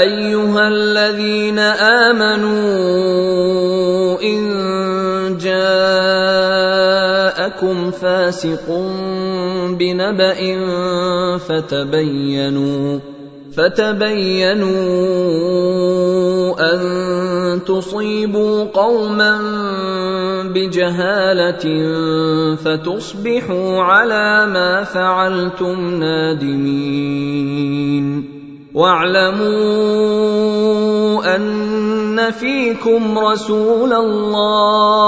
أيها الذين آمنوا إن جاءكم فاسق بنبأ فتبينوا فتبينوا أن تصيبوا قوما بجهالة فتصبحوا على ما فعلتم نادمين واعلموا أن فيكم رسول الله.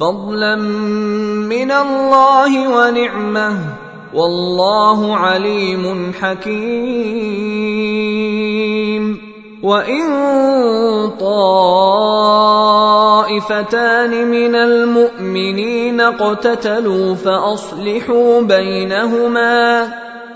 فضلا من الله ونعمة والله عليم حكيم. وإن طائفتان من المؤمنين اقتتلوا فأصلحوا بينهما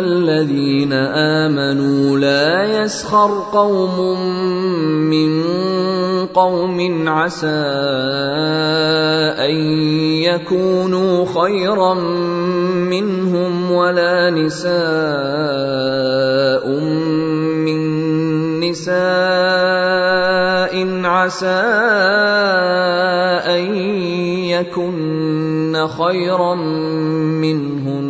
الذين آمنوا لا يسخر قوم من قوم عسى أن يكونوا خيرا منهم ولا نساء من نساء عسى أن يكن خيرا منهن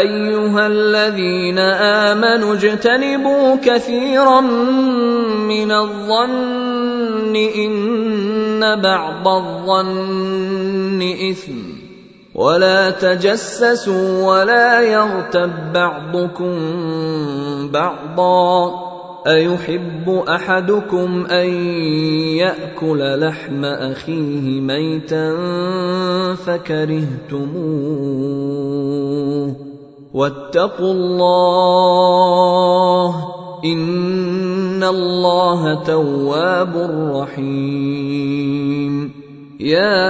أيها الذين آمنوا اجتنبوا كثيرا من الظن إن بعض الظن إثم. ولا تجسسوا ولا يغتب بعضكم بعضا. أيحب أحدكم أن يأكل لحم أخيه ميتا فكرهتموه. واتقوا الله إن الله تواب رحيم. يا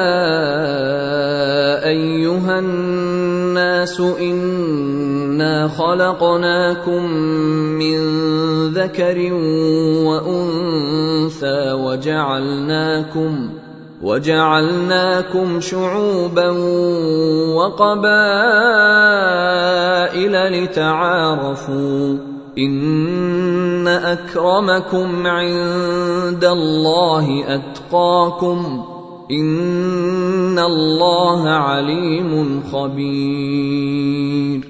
أيها الناس إنا خلقناكم من ذكر وأنثى وجعلناكم وجعلناكم شعوبا وقبائل لتعارفوا إن أكرمكم عند الله أتقاكم إن الله عليم خبير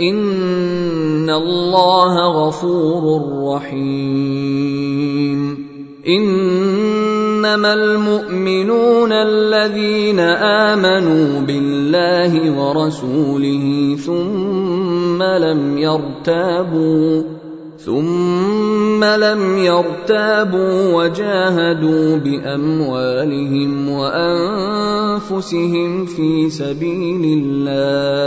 ان الله غفور رحيم انما المؤمنون الذين امنوا بالله ورسوله ثم لم يرتابوا ثم لم يرتابوا وجاهدوا باموالهم وانفسهم في سبيل الله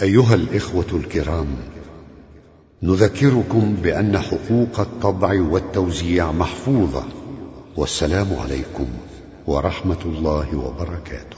أيها الإخوة الكرام نذكركم بأن حقوق الطبع والتوزيع محفوظة والسلام عليكم ورحمة الله وبركاته.